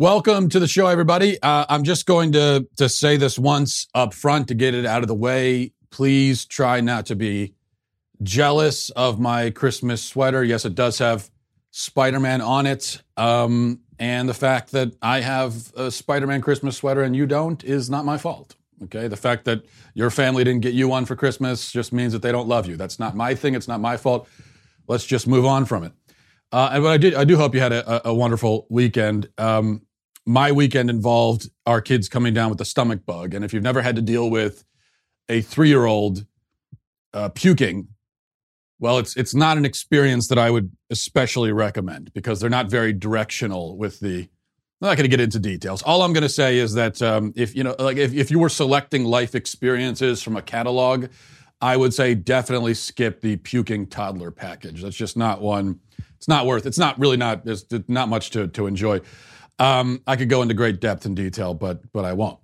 Welcome to the show, everybody. Uh, I'm just going to to say this once up front to get it out of the way. Please try not to be jealous of my Christmas sweater. Yes, it does have Spider-Man on it, um, and the fact that I have a Spider-Man Christmas sweater and you don't is not my fault. Okay, the fact that your family didn't get you one for Christmas just means that they don't love you. That's not my thing. It's not my fault. Let's just move on from it. Uh, and but I did, I do hope you had a, a wonderful weekend. Um, my weekend involved our kids coming down with a stomach bug. And if you've never had to deal with a three year old uh, puking, well, it's it's not an experience that I would especially recommend because they're not very directional with the. I'm not going to get into details. All I'm going to say is that um, if you know, like if, if you were selecting life experiences from a catalog, I would say definitely skip the puking toddler package. That's just not one. It's not worth. It's not really not. There's not much to to enjoy. Um, I could go into great depth and detail, but but I won't.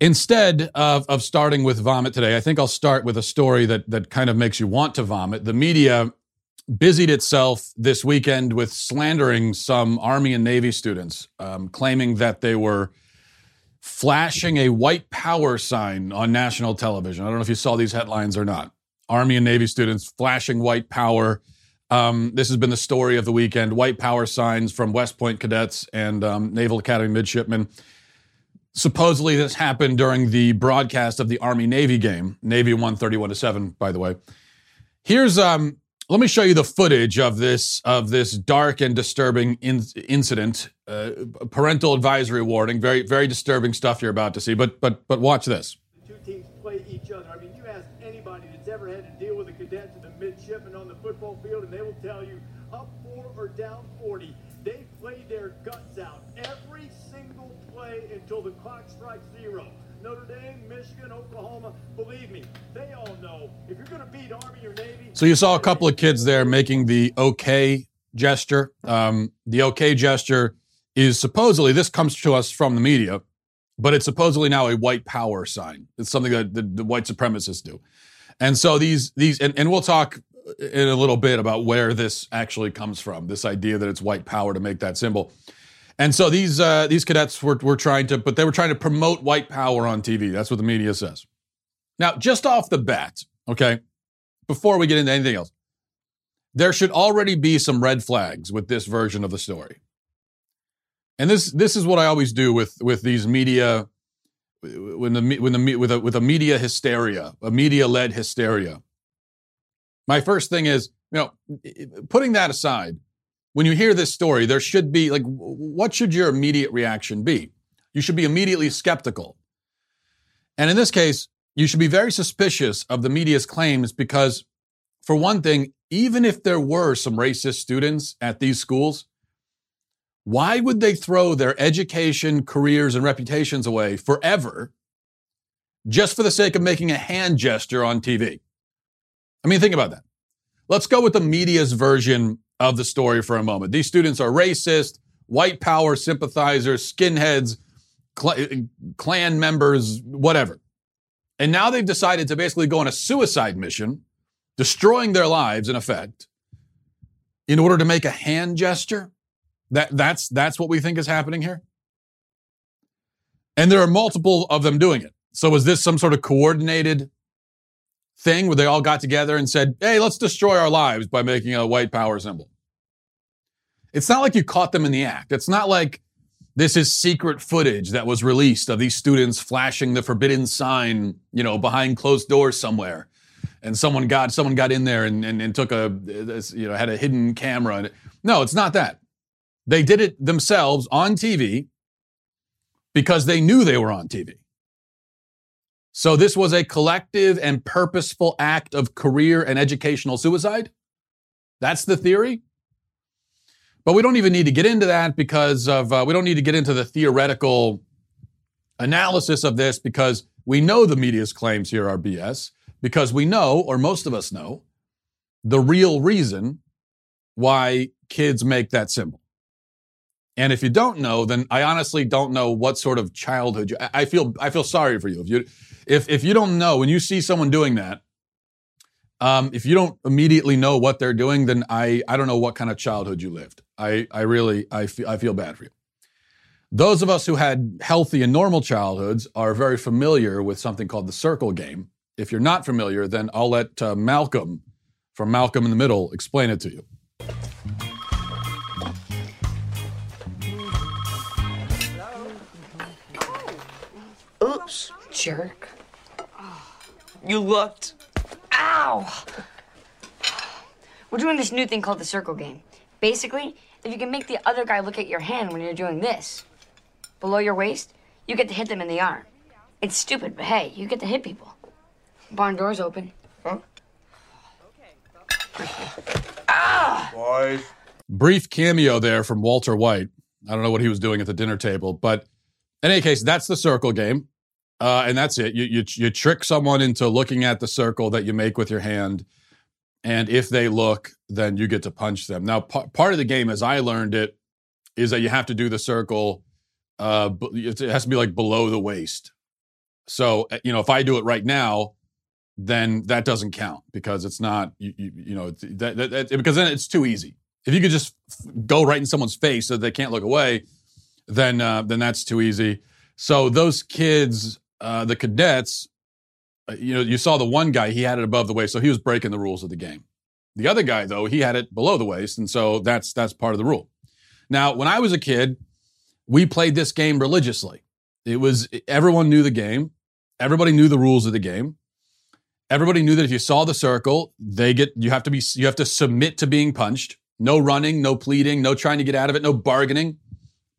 Instead of, of starting with vomit today, I think I'll start with a story that that kind of makes you want to vomit. The media busied itself this weekend with slandering some Army and Navy students, um, claiming that they were flashing a white power sign on national television. I don't know if you saw these headlines or not. Army and Navy students flashing white power um, this has been the story of the weekend. White power signs from West Point cadets and um, Naval Academy midshipmen. Supposedly, this happened during the broadcast of the Army Navy game. Navy won 31 to 7, by the way. Here's um, let me show you the footage of this of this dark and disturbing in- incident. Uh, parental advisory warning. Very very disturbing stuff you're about to see. But but but watch this. The two teams play each other. I mean, you ask anybody that's ever had to deal with a cadet to the midshipman on the football field, and they will tell you up four or down 40, they play their guts out every single play until the clock strikes zero. Notre Dame, Michigan, Oklahoma, believe me, they all know if you're going to beat Army or Navy. So you saw a couple of kids there making the okay gesture. Um, the okay gesture is supposedly, this comes to us from the media, but it's supposedly now a white power sign. It's something that the, the white supremacists do. And so these, these, and, and we'll talk in a little bit about where this actually comes from. This idea that it's white power to make that symbol. And so these uh, these cadets were were trying to, but they were trying to promote white power on TV. That's what the media says. Now, just off the bat, okay, before we get into anything else, there should already be some red flags with this version of the story. And this this is what I always do with with these media when the when the with a with a media hysteria, a media led hysteria. My first thing is, you know, putting that aside, when you hear this story, there should be like, what should your immediate reaction be? You should be immediately skeptical. And in this case, you should be very suspicious of the media's claims because, for one thing, even if there were some racist students at these schools, why would they throw their education, careers, and reputations away forever just for the sake of making a hand gesture on TV? I mean, think about that. Let's go with the media's version of the story for a moment. These students are racist, white power sympathizers, skinheads, cl- Klan members, whatever. And now they've decided to basically go on a suicide mission, destroying their lives in effect, in order to make a hand gesture. That, that's, that's what we think is happening here. And there are multiple of them doing it. So is this some sort of coordinated thing where they all got together and said, hey, let's destroy our lives by making a white power symbol. It's not like you caught them in the act. It's not like this is secret footage that was released of these students flashing the forbidden sign, you know, behind closed doors somewhere. And someone got someone got in there and, and, and took a you know had a hidden camera. No, it's not that. They did it themselves on TV because they knew they were on TV. So this was a collective and purposeful act of career and educational suicide? That's the theory? But we don't even need to get into that because of uh, we don't need to get into the theoretical analysis of this because we know the media's claims here are BS because we know, or most of us know, the real reason why kids make that symbol. And if you don't know, then I honestly don't know what sort of childhood you, I feel, I feel sorry for you. If you, if, if you don't know, when you see someone doing that, um, if you don't immediately know what they're doing, then I, I don't know what kind of childhood you lived. I, I really, I feel, I feel bad for you. Those of us who had healthy and normal childhoods are very familiar with something called the circle game. If you're not familiar, then I'll let uh, Malcolm from Malcolm in the Middle explain it to you. Oops. Jerk. You looked. Ow! We're doing this new thing called the circle game. Basically, if you can make the other guy look at your hand when you're doing this, below your waist, you get to hit them in the arm. It's stupid, but hey, you get to hit people. Barn door's open. Huh? Okay. Ah! Boys. Brief cameo there from Walter White. I don't know what he was doing at the dinner table, but in any case, that's the circle game. Uh, and that's it. You, you, you trick someone into looking at the circle that you make with your hand. And if they look, then you get to punch them. Now, p- part of the game, as I learned it, is that you have to do the circle. Uh, it has to be like below the waist. So, uh, you know, if I do it right now, then that doesn't count because it's not, you, you, you know, that, that, that, because then it's too easy. If you could just go right in someone's face so they can't look away, then uh, then that's too easy. So those kids uh, the cadets, uh, you know, you saw the one guy, he had it above the waist, so he was breaking the rules of the game. The other guy, though, he had it below the waist, and so that's that's part of the rule. Now, when I was a kid, we played this game religiously. It was everyone knew the game, everybody knew the rules of the game. Everybody knew that if you saw the circle, they get you have to be you have to submit to being punched. No running, no pleading, no trying to get out of it, no bargaining.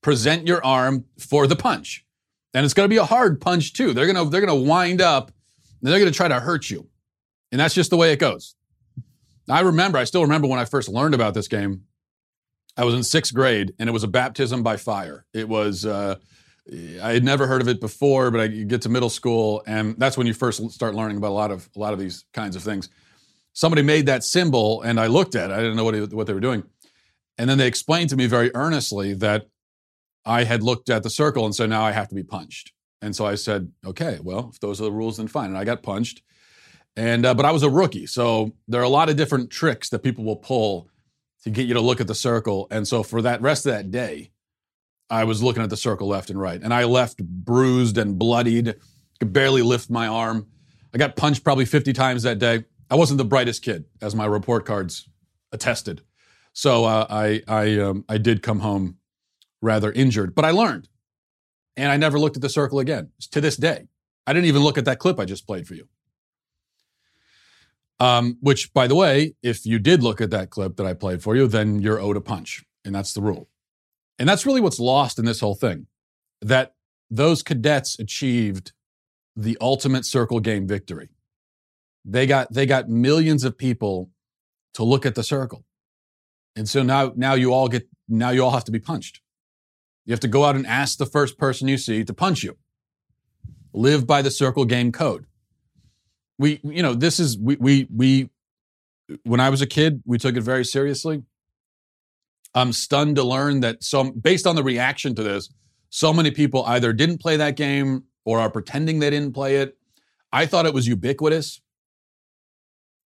Present your arm for the punch. And it's going to be a hard punch too. They're going to they're going to wind up and they're going to try to hurt you. And that's just the way it goes. I remember, I still remember when I first learned about this game. I was in sixth grade and it was a baptism by fire. It was, uh, I had never heard of it before, but I get to middle school and that's when you first start learning about a lot of, a lot of these kinds of things. Somebody made that symbol and I looked at it. I didn't know what, what they were doing. And then they explained to me very earnestly that I had looked at the circle and so now I have to be punched. And so I said, okay, well, if those are the rules, then fine. And I got punched. And uh, but I was a rookie, so there are a lot of different tricks that people will pull to get you to look at the circle. And so for that rest of that day, I was looking at the circle left and right, and I left bruised and bloodied. Could barely lift my arm. I got punched probably 50 times that day. I wasn't the brightest kid, as my report cards attested. So uh, I I um, I did come home rather injured, but I learned. And I never looked at the circle again to this day. I didn't even look at that clip I just played for you. Um, which, by the way, if you did look at that clip that I played for you, then you're owed a punch. And that's the rule. And that's really what's lost in this whole thing that those cadets achieved the ultimate circle game victory. They got, they got millions of people to look at the circle. And so now, now you all get, now you all have to be punched. You have to go out and ask the first person you see to punch you. Live by the circle game code. We, you know, this is, we, we, we, when I was a kid, we took it very seriously. I'm stunned to learn that some, based on the reaction to this, so many people either didn't play that game or are pretending they didn't play it. I thought it was ubiquitous.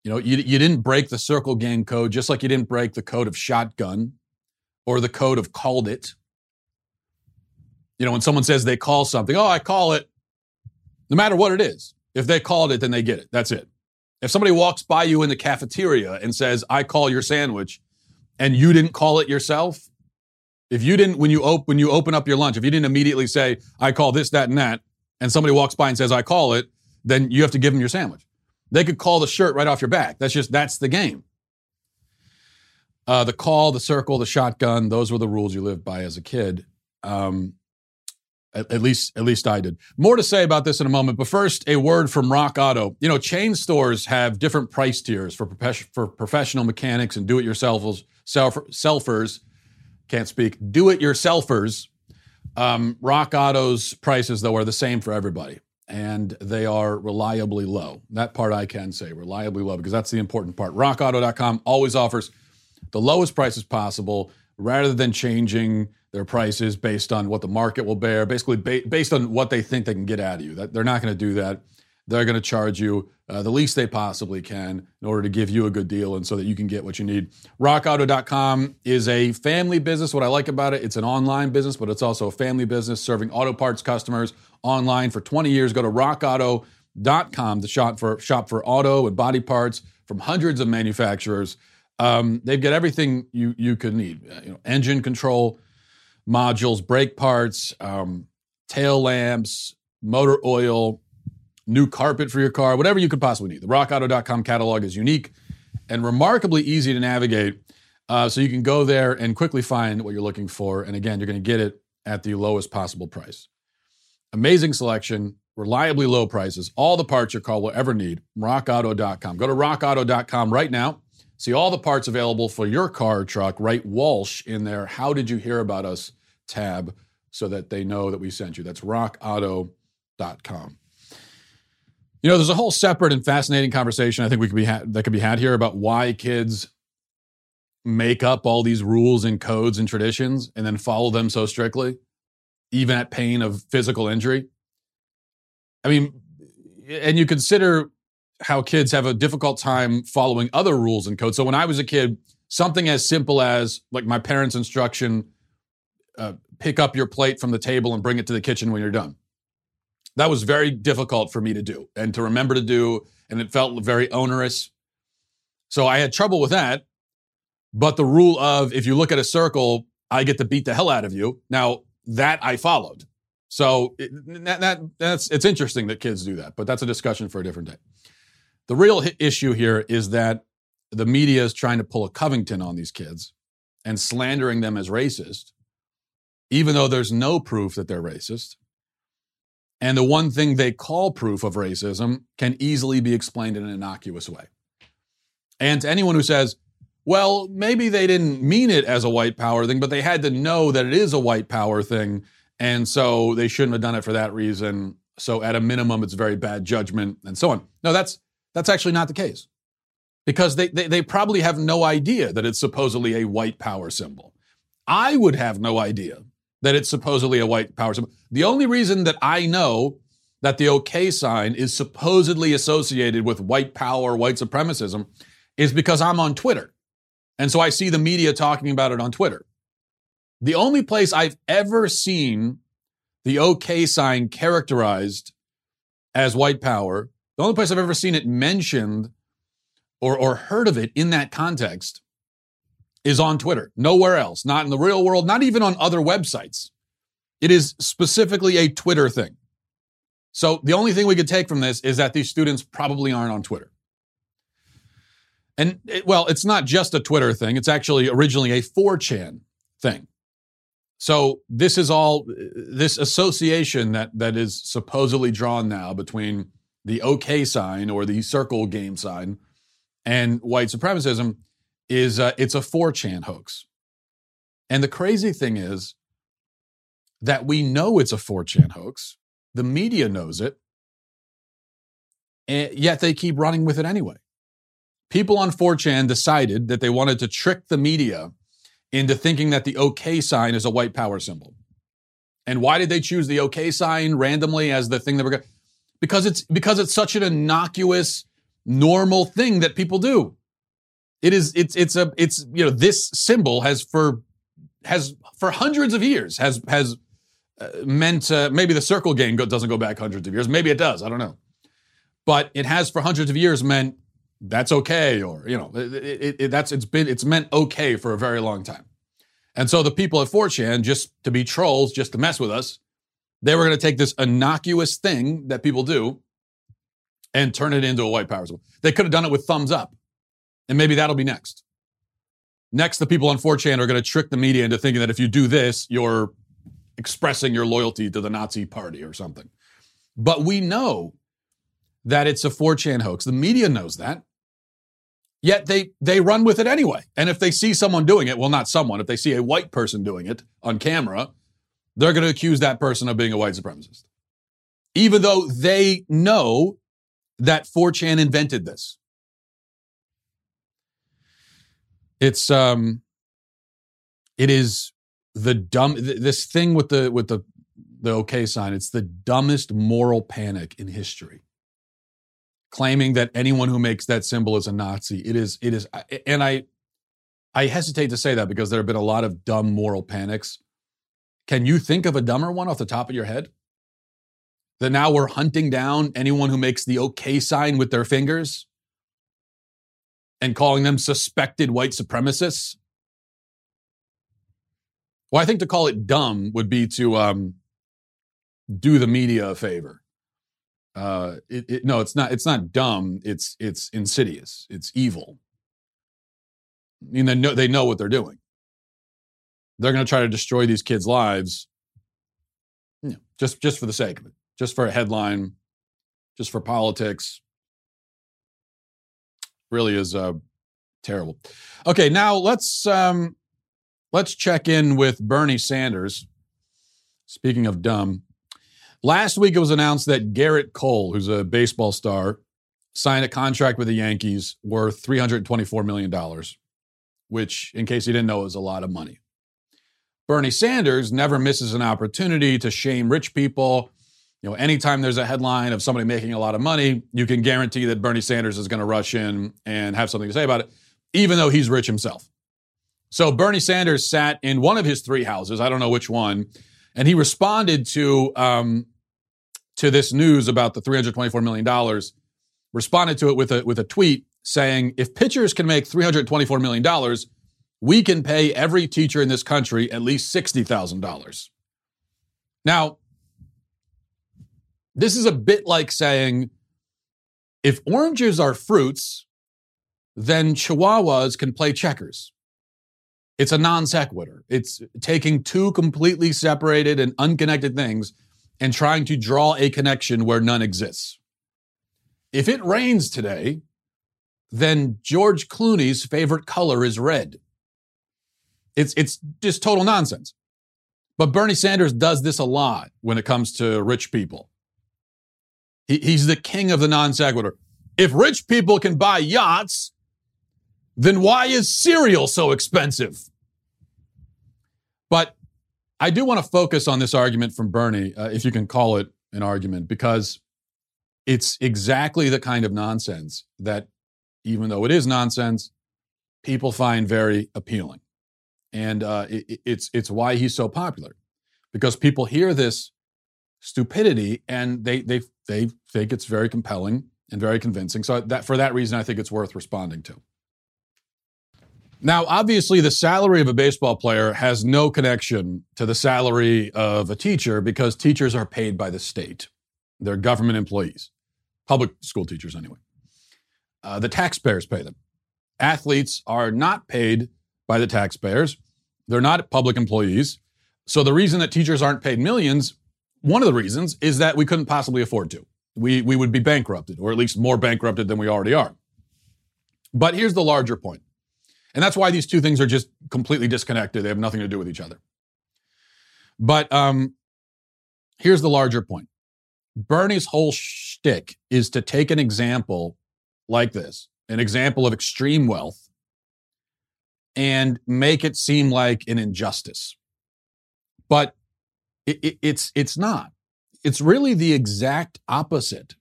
You know, you, you didn't break the circle game code, just like you didn't break the code of shotgun or the code of called it you know, when someone says they call something, oh, I call it, no matter what it is. If they called it, then they get it. That's it. If somebody walks by you in the cafeteria and says, I call your sandwich, and you didn't call it yourself, if you didn't, when you, op- when you open up your lunch, if you didn't immediately say, I call this, that, and that, and somebody walks by and says, I call it, then you have to give them your sandwich. They could call the shirt right off your back. That's just, that's the game. Uh, the call, the circle, the shotgun, those were the rules you lived by as a kid. Um, at, at, least, at least I did. More to say about this in a moment, but first, a word from Rock Auto. You know, chain stores have different price tiers for, for professional mechanics and do-it-yourselfers, selfers. can't speak, do it yourselfers. Um, Rock Auto's prices, though, are the same for everybody, and they are reliably low. That part I can say, reliably low, because that's the important part. RockAuto.com always offers the lowest prices possible rather than changing their prices based on what the market will bear, basically ba- based on what they think they can get out of you. That, they're not going to do that. They're going to charge you uh, the least they possibly can in order to give you a good deal and so that you can get what you need. RockAuto.com is a family business. What I like about it, it's an online business, but it's also a family business serving auto parts customers online for 20 years. Go to RockAuto.com to shop for shop for auto and body parts from hundreds of manufacturers. Um, they've got everything you you could need. Uh, you know, engine control modules, brake parts, um, tail lamps, motor oil, new carpet for your car, whatever you could possibly need. The rockauto.com catalog is unique and remarkably easy to navigate. Uh, so you can go there and quickly find what you're looking for. And again, you're going to get it at the lowest possible price. Amazing selection, reliably low prices, all the parts your car will ever need. RockAuto.com. Go to RockAuto.com right now. See all the parts available for your car or truck. Write Walsh in there. How did you hear about us tab so that they know that we sent you. That's rockauto.com. You know, there's a whole separate and fascinating conversation I think we could be ha- that could be had here about why kids make up all these rules and codes and traditions and then follow them so strictly, even at pain of physical injury. I mean, and you consider how kids have a difficult time following other rules and codes. So when I was a kid, something as simple as like my parents' instruction uh, pick up your plate from the table and bring it to the kitchen when you're done. That was very difficult for me to do and to remember to do, and it felt very onerous. So I had trouble with that. But the rule of if you look at a circle, I get to beat the hell out of you. Now that I followed. So it, that, that, that's it's interesting that kids do that, but that's a discussion for a different day. The real issue here is that the media is trying to pull a Covington on these kids and slandering them as racist even though there's no proof that they're racist. And the one thing they call proof of racism can easily be explained in an innocuous way. And to anyone who says, well, maybe they didn't mean it as a white power thing, but they had to know that it is a white power thing. And so they shouldn't have done it for that reason. So at a minimum, it's very bad judgment and so on. No, that's, that's actually not the case because they, they, they probably have no idea that it's supposedly a white power symbol. I would have no idea that it's supposedly a white power symbol. The only reason that I know that the OK sign is supposedly associated with white power, white supremacism, is because I'm on Twitter. And so I see the media talking about it on Twitter. The only place I've ever seen the OK sign characterized as white power, the only place I've ever seen it mentioned or, or heard of it in that context is on Twitter. Nowhere else, not in the real world, not even on other websites. It is specifically a Twitter thing. So the only thing we could take from this is that these students probably aren't on Twitter. And it, well, it's not just a Twitter thing. It's actually originally a 4chan thing. So this is all this association that that is supposedly drawn now between the OK sign or the circle game sign and white supremacism is uh, it's a 4chan hoax. And the crazy thing is that we know it's a 4chan hoax. The media knows it. And yet they keep running with it anyway. People on 4chan decided that they wanted to trick the media into thinking that the OK sign is a white power symbol. And why did they choose the OK sign randomly as the thing that we're going because it's because it's such an innocuous normal thing that people do. It is it's it's a it's you know this symbol has for has for hundreds of years has has uh, meant uh, maybe the circle game go, doesn't go back hundreds of years. Maybe it does. I don't know. But it has for hundreds of years meant that's okay or you know it, it, it, that's it's been it's meant okay for a very long time. And so the people at 4chan just to be trolls just to mess with us they were going to take this innocuous thing that people do and turn it into a white power symbol they could have done it with thumbs up and maybe that'll be next. Next, the people on 4chan are going to trick the media into thinking that if you do this, you're expressing your loyalty to the Nazi party or something. But we know that it's a 4chan hoax. The media knows that. Yet they they run with it anyway. And if they see someone doing it, well, not someone, if they see a white person doing it on camera, they're going to accuse that person of being a white supremacist. Even though they know that 4chan invented this. It's um it is the dumb this thing with the with the the okay sign it's the dumbest moral panic in history claiming that anyone who makes that symbol is a nazi it is it is and i i hesitate to say that because there have been a lot of dumb moral panics can you think of a dumber one off the top of your head that now we're hunting down anyone who makes the okay sign with their fingers and calling them suspected white supremacists well, I think to call it dumb would be to um, do the media a favor. Uh, it, it, no, it's not. It's not dumb. It's it's insidious. It's evil. I mean, they know they know what they're doing. They're going to try to destroy these kids' lives, you know, just just for the sake of it, just for a headline, just for politics. Really is uh, terrible. Okay, now let's um, Let's check in with Bernie Sanders. Speaking of dumb, last week it was announced that Gerrit Cole, who's a baseball star, signed a contract with the Yankees worth $324 million, which, in case you didn't know, is a lot of money. Bernie Sanders never misses an opportunity to shame rich people. You know, anytime there's a headline of somebody making a lot of money, you can guarantee that Bernie Sanders is going to rush in and have something to say about it, even though he's rich himself. So Bernie Sanders sat in one of his three houses, I don't know which one, and he responded to um, to this news about the 324 million dollars. Responded to it with a with a tweet saying, "If pitchers can make 324 million dollars, we can pay every teacher in this country at least sixty thousand dollars." Now, this is a bit like saying, if oranges are fruits, then chihuahuas can play checkers. It's a non sequitur. It's taking two completely separated and unconnected things and trying to draw a connection where none exists. If it rains today, then George Clooney's favorite color is red. It's, it's just total nonsense. But Bernie Sanders does this a lot when it comes to rich people. He, he's the king of the non sequitur. If rich people can buy yachts, then why is cereal so expensive? But I do want to focus on this argument from Bernie, uh, if you can call it an argument, because it's exactly the kind of nonsense that, even though it is nonsense, people find very appealing. And uh, it, it's, it's why he's so popular, because people hear this stupidity and they, they, they think it's very compelling and very convincing. So that, for that reason, I think it's worth responding to. Now, obviously, the salary of a baseball player has no connection to the salary of a teacher because teachers are paid by the state. They're government employees, public school teachers, anyway. Uh, the taxpayers pay them. Athletes are not paid by the taxpayers, they're not public employees. So, the reason that teachers aren't paid millions, one of the reasons is that we couldn't possibly afford to. We, we would be bankrupted, or at least more bankrupted than we already are. But here's the larger point and that's why these two things are just completely disconnected. They have nothing to do with each other. But um, here's the larger point Bernie's whole shtick is to take an example like this, an example of extreme wealth, and make it seem like an injustice. But it, it, it's it's not. It's really the exact opposite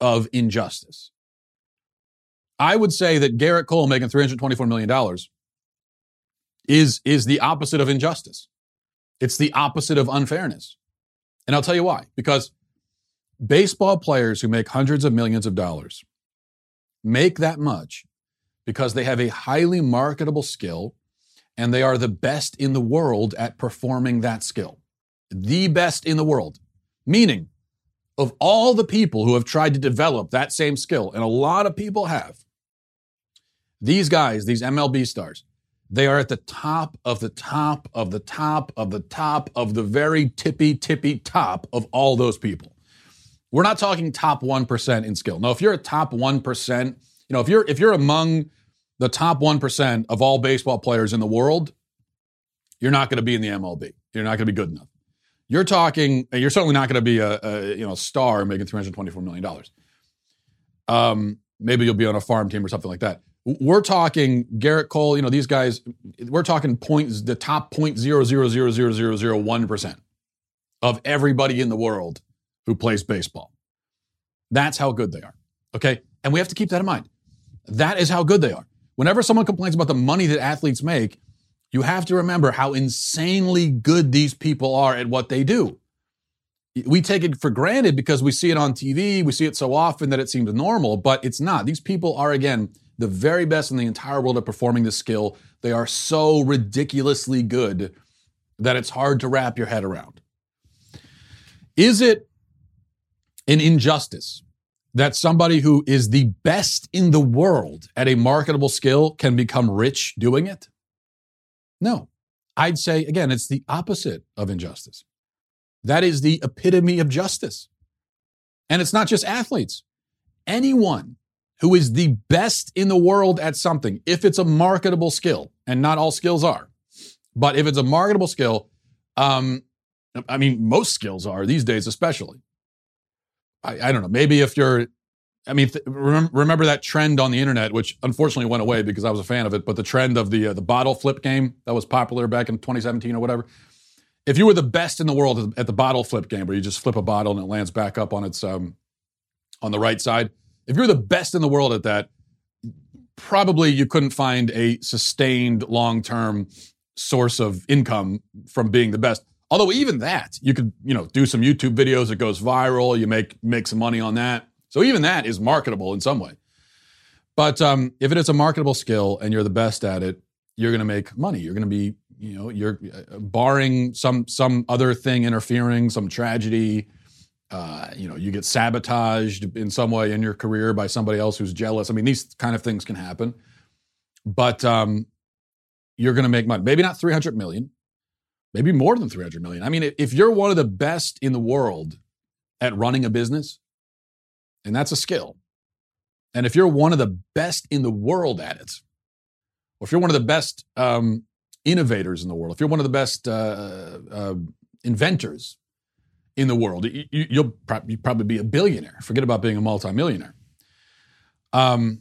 of injustice. I would say that Gerrit Cole making $324 million is, is the opposite of injustice. It's the opposite of unfairness. And I'll tell you why. Because baseball players who make hundreds of millions of dollars make that much because they have a highly marketable skill and they are the best in the world at performing that skill. The best in the world. Meaning, of all the people who have tried to develop that same skill, and a lot of people have, these guys, these MLB stars, they are at the top of the top of the top of the top of the very tippy, tippy top of all those people. We're not talking top 1% in skill. Now, if you're a top 1%, you know, if you're if you're among the top 1% of all baseball players in the world, you're not going to be in the MLB. You're not going to be good enough. You're talking, you're certainly not going to be a, a, you know star making $324 million. Um, maybe you'll be on a farm team or something like that. We're talking Gerrit Cole, you know, these guys, we're talking points, the top point zero zero zero zero zero zero one percent of everybody in the world who plays baseball. That's how good they are. Okay. And we have to keep that in mind. That is how good they are. Whenever someone complains about the money that athletes make, you have to remember how insanely good these people are at what they do. We take it for granted because we see it on TV, we see it so often that it seems normal, but it's not. These people are, again, the very best in the entire world at performing this skill. They are so ridiculously good that it's hard to wrap your head around. Is it an injustice that somebody who is the best in the world at a marketable skill can become rich doing it? No. I'd say, again, it's the opposite of injustice. That is the epitome of justice. And it's not just athletes. Anyone who is the best in the world at something, if it's a marketable skill, and not all skills are, but if it's a marketable skill, um, I mean, most skills are these days, especially. I, I don't know. Maybe if you're, I mean, th- remember, remember, that trend on the internet, which unfortunately went away because I was a fan of it, but the trend of the uh, the bottle flip game that was popular back in 2017 or whatever. If you were the best in the world at the bottle flip game, where you just flip a bottle and it lands back up on its um, on the right side, if you're the best in the world at that, probably you couldn't find a sustained long term source of income from being the best. Although even that, you could, you know, do some YouTube videos, it goes viral, you make make some money on that. So even that is marketable in some way. But um, if it is a marketable skill and you're the best at it, you're going to make money. You're going to be, you know, you're uh, barring some some other thing interfering, some tragedy. Uh, you know, you get sabotaged in some way in your career by somebody else who's jealous. I mean, these kind of things can happen. But um, you're going to make money. Maybe not 300 million, maybe more than 300 million. I mean, if you're one of the best in the world at running a business, and that's a skill, and if you're one of the best in the world at it, or if you're one of the best um, innovators in the world, if you're one of the best uh, uh, inventors in the world, you, will pro- probably be a billionaire. Forget about being a multimillionaire. Um,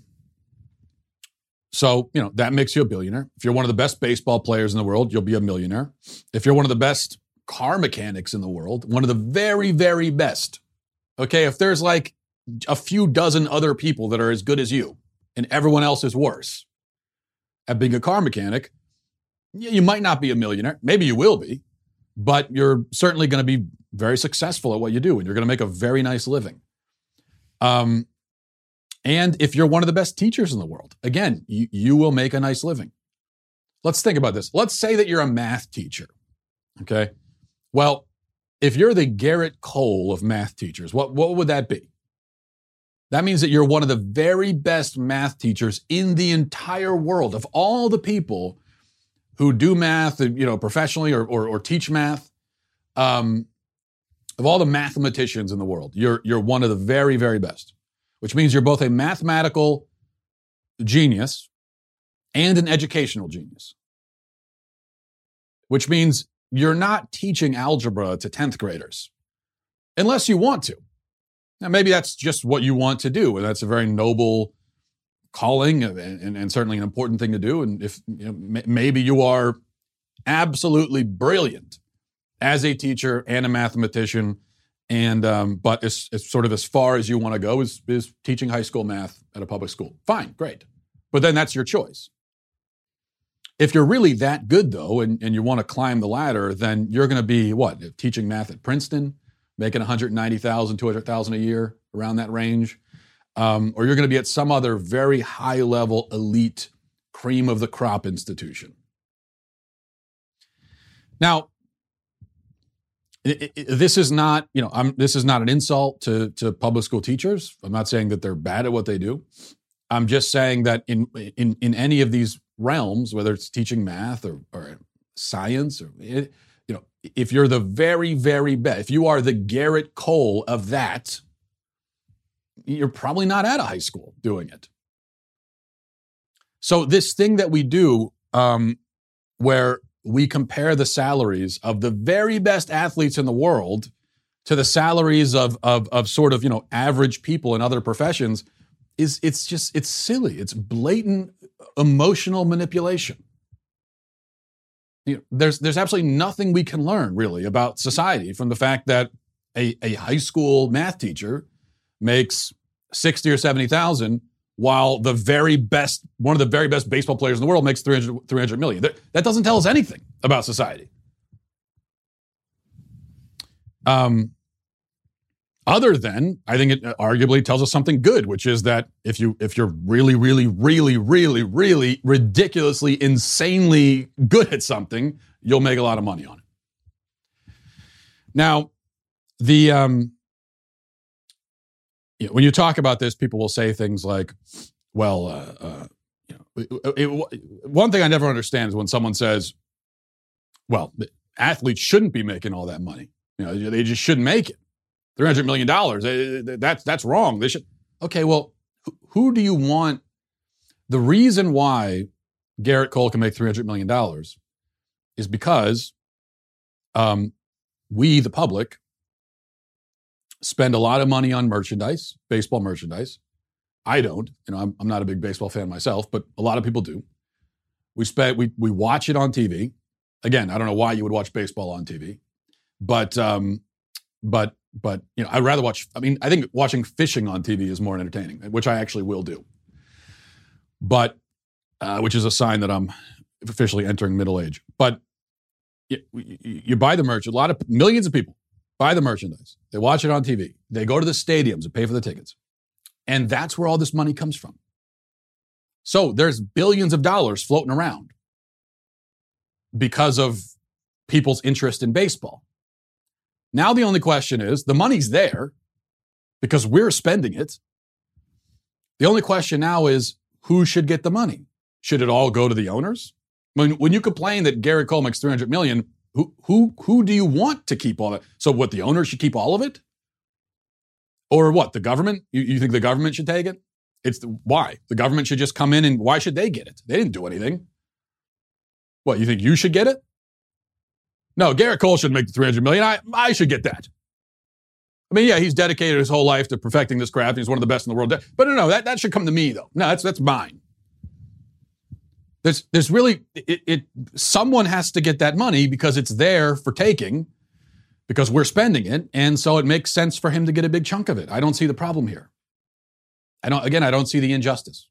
so, you know, that makes you a billionaire. If you're one of the best baseball players in the world, you'll be a millionaire. If you're one of the best car mechanics in the world, one of the very, very best, okay, if there's like a few dozen other people that are as good as you and everyone else is worse at being a car mechanic, you might not be a millionaire. Maybe you will be, but you're certainly going to be very successful at what you do and you're going to make a very nice living. Um, and if you're one of the best teachers in the world, again, you, you will make a nice living. Let's think about this. Let's say that you're a math teacher. Okay. Well, if you're the Gerrit Cole of math teachers, what, what would that be? That means that you're one of the very best math teachers in the entire world. Of all the people who do math, you know, professionally or, or, or teach math, um, of all the mathematicians in the world, you're, you're one of the very, very best which means you're both a mathematical genius and an educational genius, which means you're not teaching algebra to 10th graders unless you want to. Now, maybe that's just what you want to do, and that's a very noble calling and, and, and certainly an important thing to do. And if you know, maybe you are absolutely brilliant as a teacher and a mathematician and um, but it's, it's sort of as far as you want to go is, is teaching high school math at a public school. Fine, great. But then that's your choice. If you're really that good though, and, and you want to climb the ladder, then you're going to be what teaching math at Princeton, making 190,000, 200,000 a year around that range, um, or you're going to be at some other very high level elite cream of the crop institution. Now, this is not, you know, I'm, this is not an insult to to public school teachers. I'm not saying that they're bad at what they do. I'm just saying that in in in any of these realms, whether it's teaching math or, or science or you know, if you're the very very best, if you are the Gerrit Cole of that, you're probably not at a high school doing it. So this thing that we do, um, where we compare the salaries of the very best athletes in the world to the salaries of of of sort of you know average people in other professions, is it's just it's silly. It's blatant emotional manipulation. You know, there's there's absolutely nothing we can learn really about society from the fact that a, a high school math teacher makes sixty or seventy thousand while the very best, one of the very best baseball players in the world makes 300, 300 million. That, doesn't tell us anything about society. Um, other than, I think it arguably tells us something good, which is that if you if you're really, really, really, really, really ridiculously, insanely good at something, you'll make a lot of money on it. Now, the um, when you talk about this, people will say things like, "Well, uh, uh, you know, it, it, one thing I never understand is when someone says, "Well, athletes shouldn't be making all that money. You know, they just shouldn't make it. Three hundred million dollars. That's that's wrong. They should." Okay, well, who do you want? The reason why Gerrit Cole can make three hundred million dollars is because um, we, the public, spend a lot of money on merchandise, baseball merchandise. I don't, you know, I'm, I'm not a big baseball fan myself, but a lot of people do. We spend, we, we watch it on TV. Again, I don't know why you would watch baseball on TV, but, um, but, but, you know, I'd rather watch, I mean, I think watching fishing on TV is more entertaining, which I actually will do. But, uh, which is a sign that I'm officially entering middle age. But you, you buy the merch, a lot of millions of people buy the merchandise. They watch it on TV. They go to the stadiums and pay for the tickets. And that's where all this money comes from. So there's billions of dollars floating around because of people's interest in baseball. Now the only question is the money's there because we're spending it. The only question now is who should get the money? Should it all go to the owners? When, when you complain that Gary Cole makes 300 million, who who who do you want to keep all that? So what the owner should keep all of it? Or what? The government? You, you think the government should take it? It's the, why? The government should just come in and why should they get it? They didn't do anything. What, you think you should get it? No, Gerrit Cole should make the 300 million. I, I should get that. I mean, yeah, he's dedicated his whole life to perfecting this craft. He's one of the best in the world. But no, no, that, that should come to me, though. No, that's, that's mine. There's, there's really, it, it, someone has to get that money because it's there for taking, because we're spending it, and so it makes sense for him to get a big chunk of it. I don't see the problem here. I don't, again, I don't see the injustice.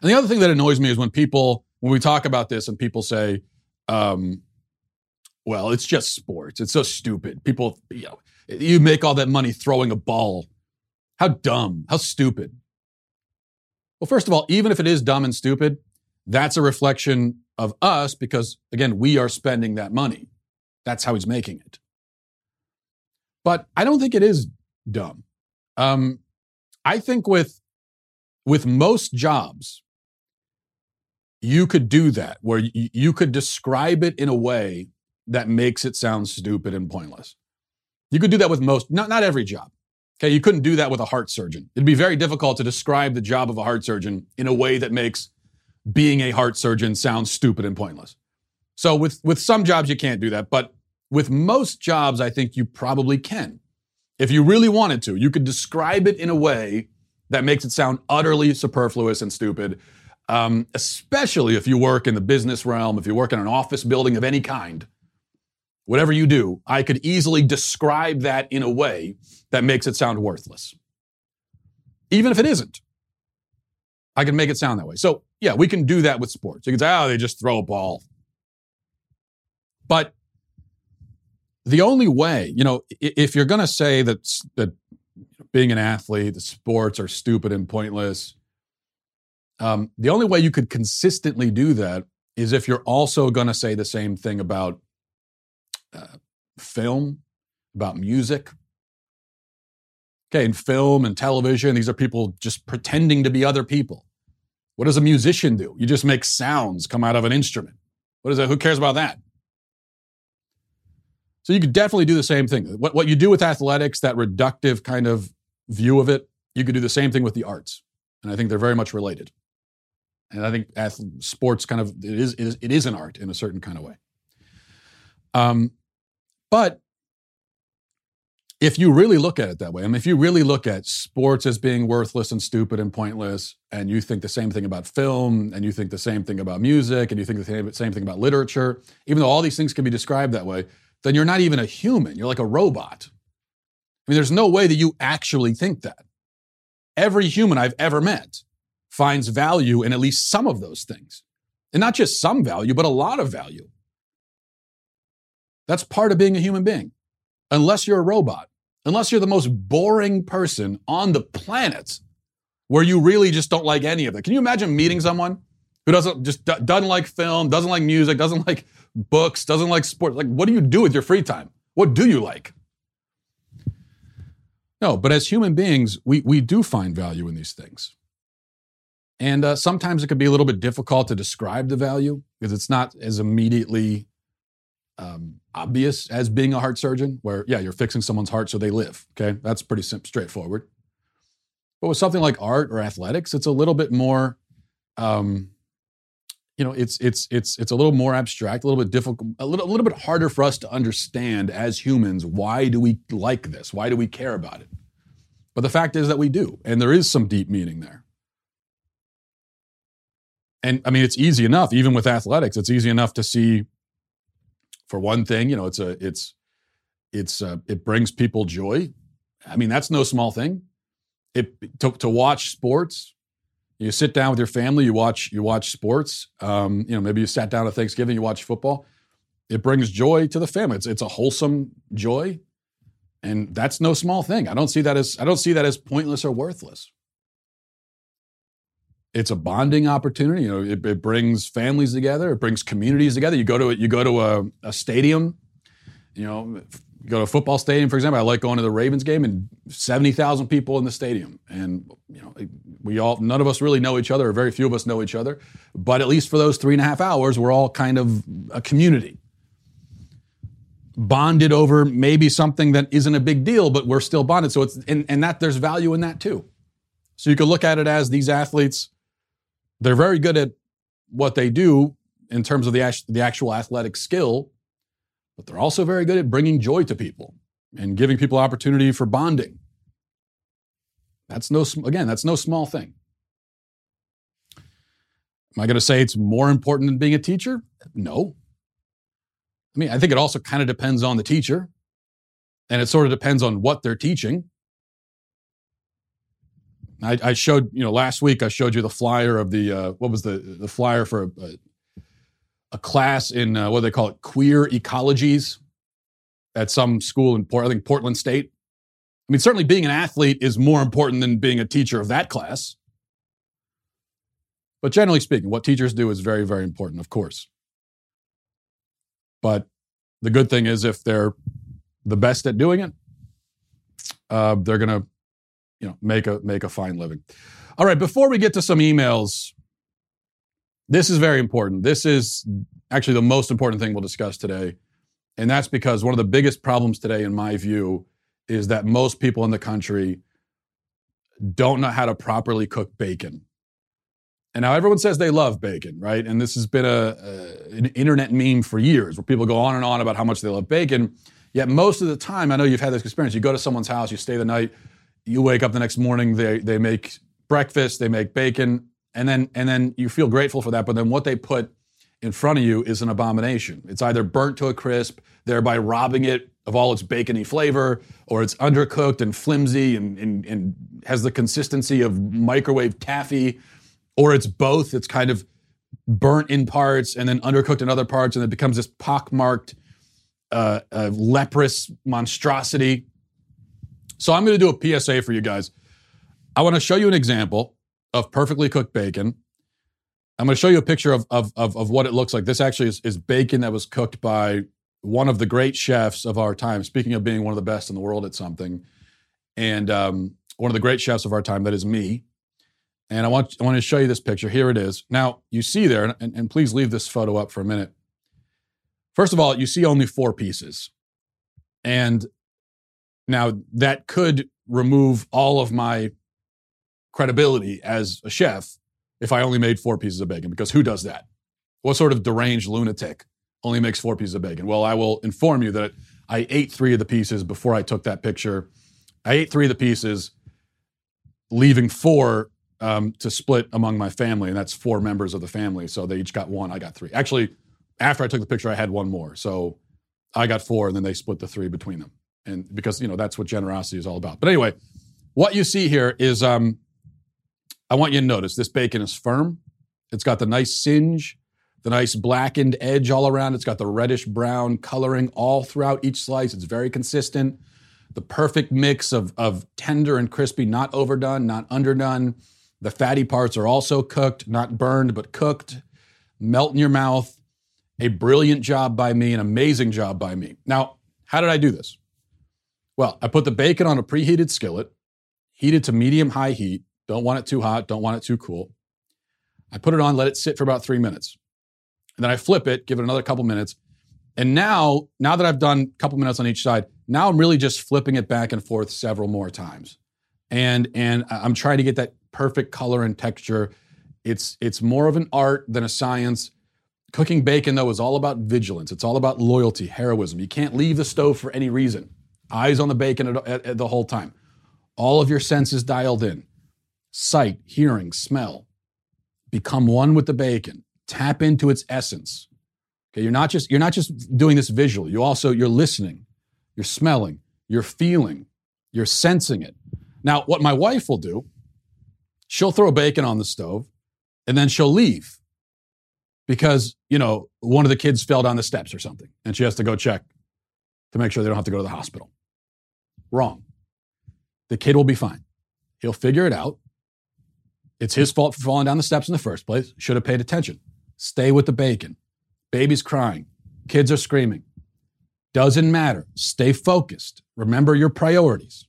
And the other thing that annoys me is when people, when we talk about this, and people say, um, "Well, it's just sports. It's so stupid." People, you know, you make all that money throwing a ball. How dumb! How stupid! Well, first of all, even if it is dumb and stupid, that's a reflection of us because, again, we are spending that money. That's how he's making it. But I don't think it is dumb. Um, I think with with most jobs, you could do that where you could describe it in a way that makes it sound stupid and pointless. You could do that with most, not not every job. Okay, you couldn't do that with a heart surgeon. It'd be very difficult to describe the job of a heart surgeon in a way that makes being a heart surgeon sound stupid and pointless. So with with some jobs you can't do that, but with most jobs I think you probably can. If you really wanted to, you could describe it in a way that makes it sound utterly superfluous and stupid. Um, especially if you work in the business realm, if you work in an office building of any kind, whatever you do, I could easily describe that in a way that makes it sound worthless. Even if it isn't, I can make it sound that way. So, yeah, we can do that with sports. You can say, oh, they just throw a ball. But the only way, you know, if you're going to say that, that being an athlete, the sports are stupid and pointless, um, the only way you could consistently do that is if you're also going to say the same thing about uh, film, about music. Okay, in film and television, these are people just pretending to be other people. What does a musician do? You just make sounds come out of an instrument. What is that? Who cares about that? So you could definitely do the same thing. What, what you do with athletics, that reductive kind of view of it, you could do the same thing with the arts. and I think they're very much related. And I think sports kind of it is, it is it is an art in a certain kind of way. Um, but if you really look at it that way, mean, if you really look at sports as being worthless and stupid and pointless, and you think the same thing about film, and you think the same thing about music, and you think the same thing about literature, even though all these things can be described that way, then you're not even a human. You're like a robot. I mean, there's no way that you actually think that. Every human I've ever met finds value in at least some of those things. And not just some value, but a lot of value. That's part of being a human being unless you're a robot, unless you're the most boring person on the planet where you really just don't like any of it. Can you imagine meeting someone who doesn't just doesn't like film, doesn't like music, doesn't like books, doesn't like sports? Like, what do you do with your free time? What do you like? No, but as human beings, we, we do find value in these things. And uh, sometimes it could be a little bit difficult to describe the value because it's not as immediately um, obvious as being a heart surgeon, where, yeah, you're fixing someone's heart so they live. Okay. That's pretty simple, straightforward. But with something like art or athletics, it's a little bit more, um, you know, it's it's it's it's a little more abstract, a little bit difficult, a little a little bit harder for us to understand as humans. Why do we like this? Why do we care about it? But the fact is that we do, and there is some deep meaning there. And I mean, it's easy enough, even with athletics, it's easy enough to see for one thing, you know, it's a it's it's uh, it brings people joy. I mean, that's no small thing. It to, to watch sports. You sit down with your family. You watch you watch sports. Um, you know, maybe you sat down at Thanksgiving. You watch football. It brings joy to the family. It's it's a wholesome joy, and that's no small thing. I don't see that as I don't see that as pointless or worthless it's a bonding opportunity. You know, it, it, brings families together. It brings communities together. You go to you go to a, a stadium. You know, you go to a football stadium, for example. I like going to the Ravens game, and seventy thousand people in the stadium, and you know, we all none of us really know each other, or very few of us know each other. But at least for those three and a half hours, we're all kind of a community, bonded over maybe something that isn't a big deal, but we're still bonded. So it's and, and that there's value in that too. So you could look at it as these athletes they're very good at what they do in terms of the, the actual athletic skill, but they're also very good at bringing joy to people and giving people opportunity for bonding. That's no, again, that's no small thing. Am I going to say it's more important than being a teacher? No. I mean, I think it also kind of depends on the teacher, and it sort of depends on what they're teaching. I, I, showed you know last week I showed you the flyer of the uh, what was the the flyer for a, a class in uh, what do they call it queer ecologies at some school in Port I think Portland State. I mean certainly being an athlete is more important than being a teacher of that class. But generally speaking, what teachers do is very very important, of course. But the good thing is if they're the best at doing it, uh, they're going to you know make a make a fine living. All right, before we get to some emails, this is very important. This is actually the most important thing we'll discuss today. And that's because one of the biggest problems today, in my view, is that most people in the country don't know how to properly cook bacon. And now everyone says they love bacon, right? And this has been a, a, an internet meme for years where people go on and on about how much they love bacon. Yet most of the time, I know you've had this experience. You go to someone's house, you stay the night, you wake up the next morning, they they make breakfast, they make bacon, and then and then you feel grateful for that. But then what they put in front of you is an abomination. It's either burnt to a crisp, thereby robbing it of all its bacony flavor, or it's undercooked and flimsy and, and, and has the consistency of microwave taffy, or it's both. It's kind of burnt in parts and then undercooked in other parts, and it becomes this pockmarked, uh, uh, leprous monstrosity. So I'm going to do a PSA for you guys. I want to show you an example of perfectly cooked bacon. I'm going to show you a picture of, of, of, of what it looks like. This actually is, is bacon that was cooked by one of the great chefs of our time. Speaking of being one of the best in the world at something, and um, one of the great chefs of our time, that is me. And I want, I want to show you this picture. Here it is. Now, you see there, and, and please leave this photo up for a minute. First of all, you see only four pieces. And now, that could remove all of my credibility as a chef if I only made four pieces of bacon, because who does that? What sort of deranged lunatic only makes four pieces of bacon? Well, I will inform you that I ate three of the pieces before I took that picture. I ate three of the pieces, leaving four um, to split among my family, and that's four members of the family. So they each got one. I got three. Actually, after I took the picture, I had one more. So I got four, and then they split the three between them. And because you know that's what generosity is all about. But anyway, what you see here is um, I want you to notice this bacon is firm. It's got the nice singe, the nice blackened edge all around. It's got the reddish brown coloring all throughout each slice. It's very consistent. The perfect mix of, of tender and crispy, not overdone, not underdone. The fatty parts are also cooked, not burned, but cooked. Melt in your mouth. A brilliant job by me, an amazing job by me. Now, how did I do this? Well, I put the bacon on a preheated skillet, heated to medium high heat, don't want it too hot, don't want it too cool. I put it on, let it sit for about three minutes. And then I flip it, give it another couple minutes. And now, now that I've done a couple minutes on each side, now I'm really just flipping it back and forth several more times. And and I'm trying to get that perfect color and texture. It's it's more of an art than a science. Cooking bacon though is all about vigilance. It's all about loyalty, heroism. You can't leave the stove for any reason. Eyes on the bacon at, at, at the whole time. All of your senses dialed in sight, hearing, smell. Become one with the bacon. Tap into its essence. Okay, you're not just you're not just doing this visually. You also you're listening, you're smelling, you're feeling, you're sensing it. Now, what my wife will do, she'll throw bacon on the stove and then she'll leave because, you know, one of the kids fell down the steps or something and she has to go check to make sure they don't have to go to the hospital. Wrong. The kid will be fine. He'll figure it out. It's his fault for falling down the steps in the first place. Should have paid attention. Stay with the bacon. Baby's crying. Kids are screaming. Doesn't matter. Stay focused. Remember your priorities.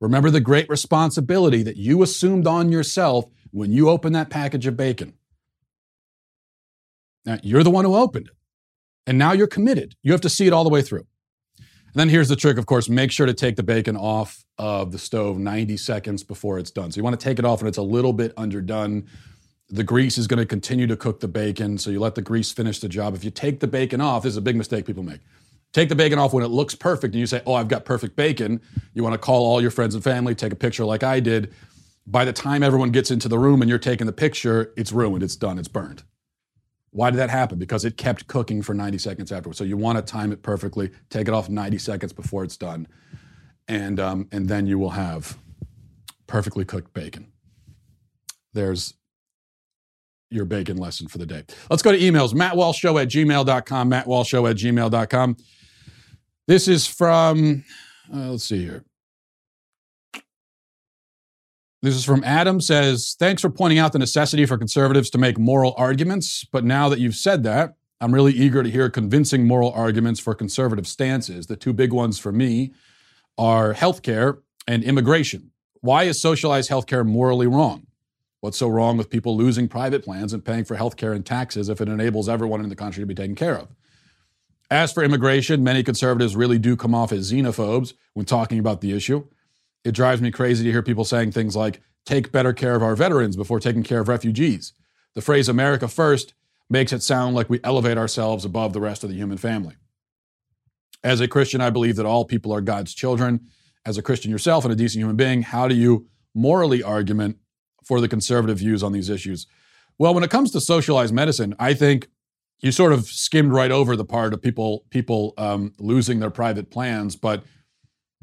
Remember the great responsibility that you assumed on yourself when you opened that package of bacon. Now, you're the one who opened it. And now you're committed. You have to see it all the way through. And then here's the trick, of course, make sure to take the bacon off of the stove 90 seconds before it's done. So you want to take it off when it's a little bit underdone. The grease is going to continue to cook the bacon, so you let the grease finish the job. If you take the bacon off, this is a big mistake people make. Take the bacon off when it looks perfect and you say, Oh, I've got perfect bacon. You want to call all your friends and family, take a picture like I did. By the time everyone gets into the room and you're taking the picture, it's ruined, it's done, it's burned. Why did that happen? Because it kept cooking for 90 seconds afterwards. So you want to time it perfectly, take it off 90 seconds before it's done, and, um, and then you will have perfectly cooked bacon. There's your bacon lesson for the day. Let's go to emails. MattWalshShow at gmail.com. MattWalshShow at gmail.com. This is from, uh, let's see here. This is from Adam says, Thanks for pointing out the necessity for conservatives to make moral arguments. But now that you've said that, I'm really eager to hear convincing moral arguments for conservative stances. The two big ones for me are healthcare and immigration. Why is socialized healthcare morally wrong? What's so wrong with people losing private plans and paying for healthcare and taxes if it enables everyone in the country to be taken care of? As for immigration, many conservatives really do come off as xenophobes when talking about the issue. It drives me crazy to hear people saying things like, take better care of our veterans before taking care of refugees. The phrase America first makes it sound like we elevate ourselves above the rest of the human family. As a Christian, I believe that all people are God's children. As a Christian yourself and a decent human being, how do you morally argument for the conservative views on these issues? Well, when it comes to socialized medicine, I think you sort of skimmed right over the part of people people um, losing their private plans, but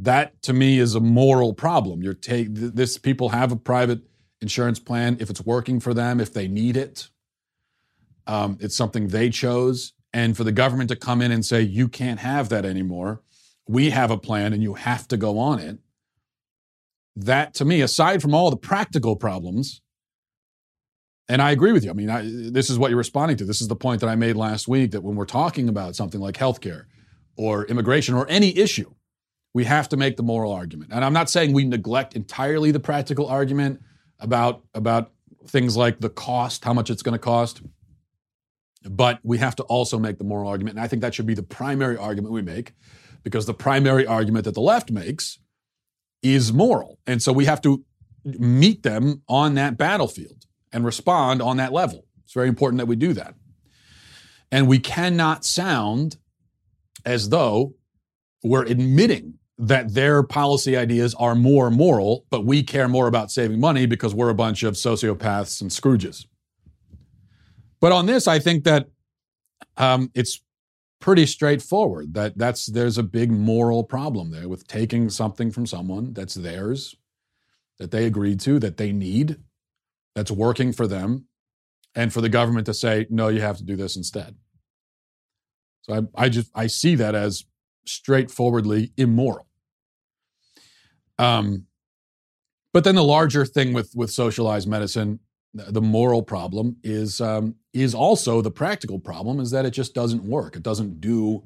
that to me is a moral problem. You're take this people have a private insurance plan if it's working for them, if they need it. Um, it's something they chose, and for the government to come in and say you can't have that anymore, we have a plan and you have to go on it. That to me, aside from all the practical problems, and I agree with you. I mean, I, this is what you're responding to. This is the point that I made last week that when we're talking about something like healthcare or immigration or any issue, we have to make the moral argument. And I'm not saying we neglect entirely the practical argument about, about things like the cost, how much it's going to cost, but we have to also make the moral argument. And I think that should be the primary argument we make because the primary argument that the left makes is moral. And so we have to meet them on that battlefield and respond on that level. It's very important that we do that. And we cannot sound as though we're admitting that their policy ideas are more moral, but we care more about saving money because we're a bunch of sociopaths and Scrooges. But on this, I think that um, it's pretty straightforward. That that's there's a big moral problem there with taking something from someone that's theirs, that they agreed to, that they need, that's working for them, and for the government to say no, you have to do this instead. So I, I just I see that as straightforwardly immoral. Um, but then the larger thing with with socialized medicine, the moral problem is um, is also the practical problem is that it just doesn't work. It doesn't do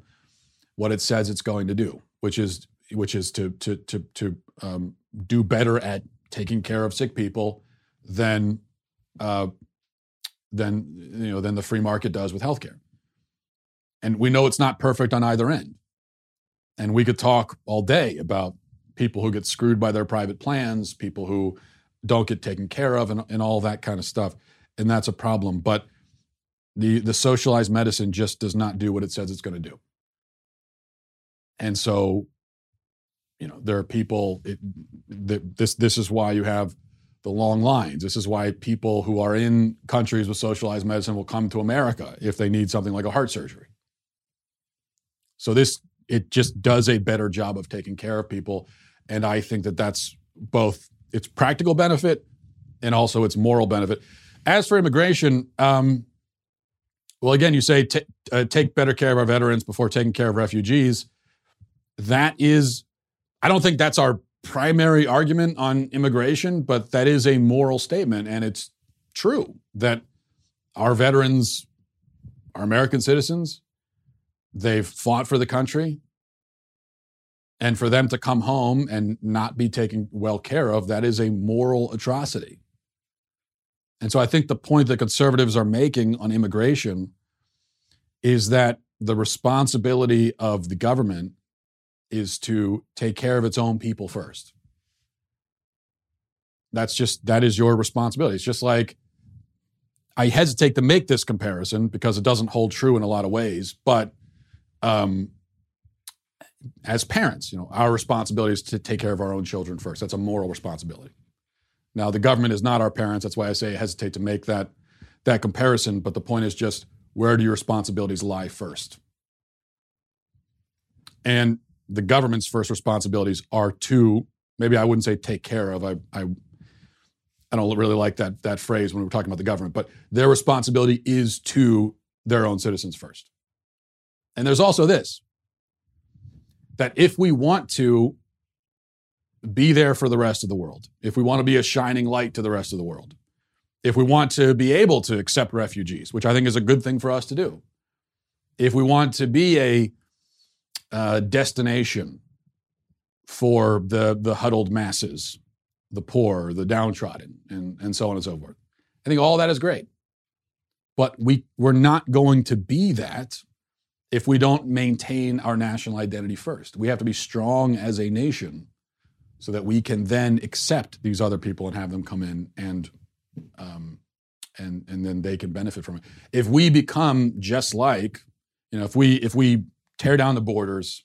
what it says it's going to do, which is which is to to to to um, do better at taking care of sick people than uh, than you know than the free market does with healthcare. And we know it's not perfect on either end. And we could talk all day about people who get screwed by their private plans, people who don't get taken care of, and, and all that kind of stuff. And that's a problem. But the, the socialized medicine just does not do what it says it's going to do. And so, you know, there are people, it, this, this is why you have the long lines. This is why people who are in countries with socialized medicine will come to America if they need something like a heart surgery. So this it just does a better job of taking care of people, and I think that that's both its practical benefit and also its moral benefit. As for immigration, um, well, again, you say t- uh, take better care of our veterans before taking care of refugees. That is, I don't think that's our primary argument on immigration, but that is a moral statement, and it's true that our veterans are American citizens. They've fought for the country. And for them to come home and not be taken well care of, that is a moral atrocity. And so I think the point that conservatives are making on immigration is that the responsibility of the government is to take care of its own people first. That's just, that is your responsibility. It's just like, I hesitate to make this comparison because it doesn't hold true in a lot of ways, but um, as parents, you know, our responsibility is to take care of our own children first. That's a moral responsibility. Now, the government is not our parents. That's why I say I hesitate to make that that comparison. But the point is just where do your responsibilities lie first? And the government's first responsibilities are to maybe I wouldn't say take care of. I I I don't really like that that phrase when we're talking about the government, but their responsibility is to their own citizens first. And there's also this that if we want to be there for the rest of the world, if we want to be a shining light to the rest of the world, if we want to be able to accept refugees, which I think is a good thing for us to do, if we want to be a uh, destination for the, the huddled masses, the poor, the downtrodden, and, and so on and so forth, I think all that is great. But we, we're not going to be that if we don't maintain our national identity first. We have to be strong as a nation so that we can then accept these other people and have them come in and um, and and then they can benefit from it. If we become just like, you know, if we if we tear down the borders,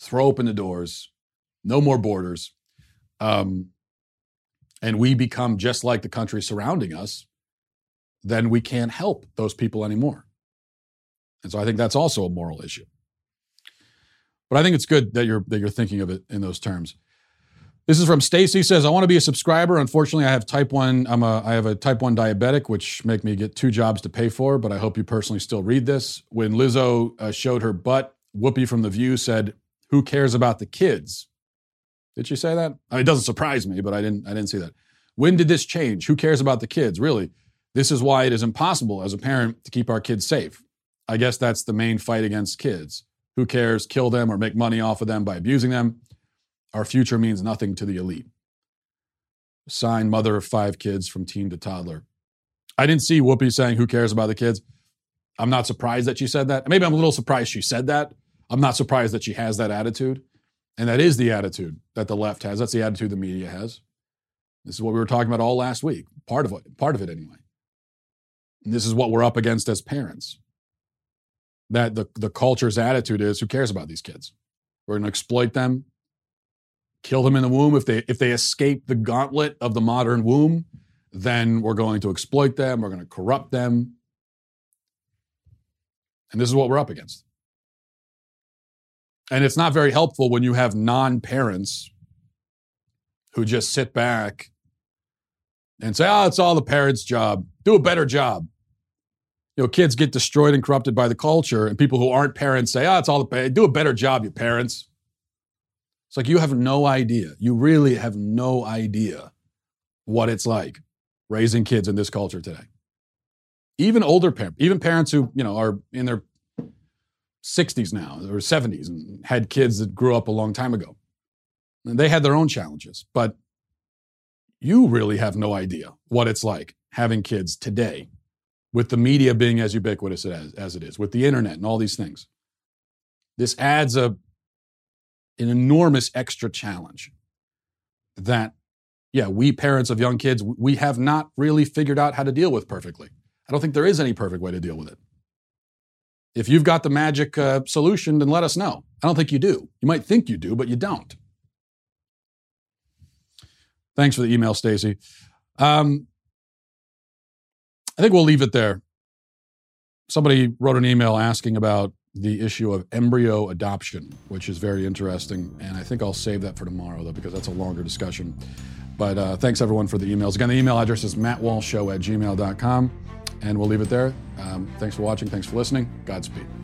throw open the doors, no more borders, um, and we become just like the countries surrounding us, then we can't help those people anymore. And so I think that's also a moral issue. But I think it's good that you're that you're thinking of it in those terms. This is from Stacy says I want to be a subscriber. Unfortunately, I have type 1 I'm a I have a type 1 diabetic which make me get two jobs to pay for, but I hope you personally still read this. When Lizzo uh, showed her butt, Whoopi from The View said, "Who cares about the kids?" Did she say that? I mean, it doesn't surprise me, but I didn't I didn't see that. When did this change? Who cares about the kids? Really? This is why it is impossible as a parent to keep our kids safe. I guess that's the main fight against kids. Who cares? Kill them or make money off of them by abusing them. Our future means nothing to the elite. Signed mother of five kids from teen to toddler. I didn't see Whoopi saying, Who cares about the kids? I'm not surprised that she said that. Maybe I'm a little surprised she said that. I'm not surprised that she has that attitude. And that is the attitude that the left has. That's the attitude the media has. This is what we were talking about all last week. Part of it, part of it anyway. And this is what we're up against as parents. That the, the culture's attitude is who cares about these kids? We're going to exploit them, kill them in the womb. If they if they escape the gauntlet of the modern womb, then we're going to exploit them, we're going to corrupt them. And this is what we're up against. And it's not very helpful when you have non-parents who just sit back and say, oh, it's all the parents' job. Do a better job. You know, kids get destroyed and corrupted by the culture, and people who aren't parents say, oh, it's all the parents. Do a better job, you parents. It's like you have no idea. You really have no idea what it's like raising kids in this culture today. Even older parents, even parents who, you know, are in their 60s now or 70s and had kids that grew up a long time ago. And they had their own challenges, but you really have no idea what it's like having kids today with the media being as ubiquitous as, as it is, with the internet and all these things. This adds a, an enormous extra challenge that, yeah, we parents of young kids, we have not really figured out how to deal with perfectly. I don't think there is any perfect way to deal with it. If you've got the magic uh, solution, then let us know. I don't think you do. You might think you do, but you don't. Thanks for the email, Stacy. Um, I think we'll leave it there. Somebody wrote an email asking about the issue of embryo adoption, which is very interesting. And I think I'll save that for tomorrow, though, because that's a longer discussion. But uh, thanks, everyone, for the emails. Again, the email address is mattwalshshow at gmail.com. And we'll leave it there. Um, thanks for watching. Thanks for listening. Godspeed.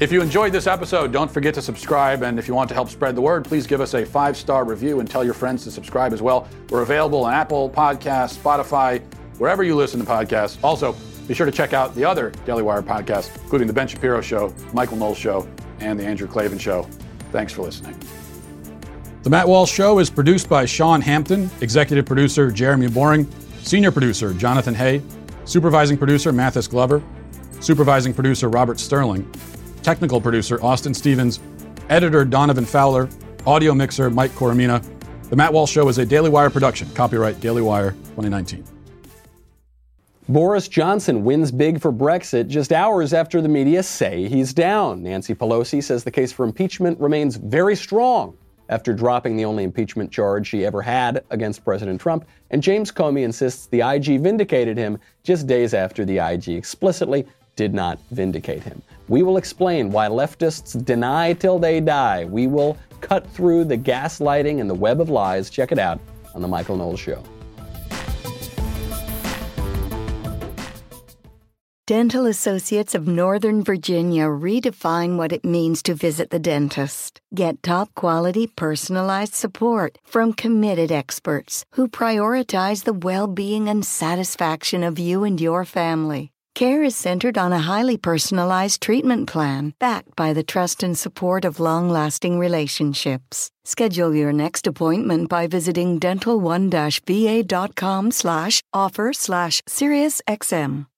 If you enjoyed this episode, don't forget to subscribe. And if you want to help spread the word, please give us a five star review and tell your friends to subscribe as well. We're available on Apple Podcasts, Spotify, wherever you listen to podcasts. Also, be sure to check out the other Daily Wire podcasts, including The Ben Shapiro Show, Michael Knowles Show, and The Andrew Klavan Show. Thanks for listening. The Matt Walsh Show is produced by Sean Hampton, executive producer Jeremy Boring, senior producer Jonathan Hay, supervising producer Mathis Glover, supervising producer Robert Sterling technical producer Austin Stevens, editor Donovan Fowler, audio mixer Mike Coromina. The Matt Walsh Show is a Daily Wire production. Copyright Daily Wire 2019. Boris Johnson wins big for Brexit just hours after the media say he's down. Nancy Pelosi says the case for impeachment remains very strong after dropping the only impeachment charge she ever had against President Trump. And James Comey insists the IG vindicated him just days after the IG explicitly did not vindicate him. We will explain why leftists deny till they die. We will cut through the gaslighting and the web of lies. Check it out on The Michael Knowles Show. Dental Associates of Northern Virginia redefine what it means to visit the dentist. Get top quality personalized support from committed experts who prioritize the well being and satisfaction of you and your family. Care is centered on a highly personalized treatment plan backed by the trust and support of long-lasting relationships. Schedule your next appointment by visiting dental1-va.com slash offer slash SiriusXM.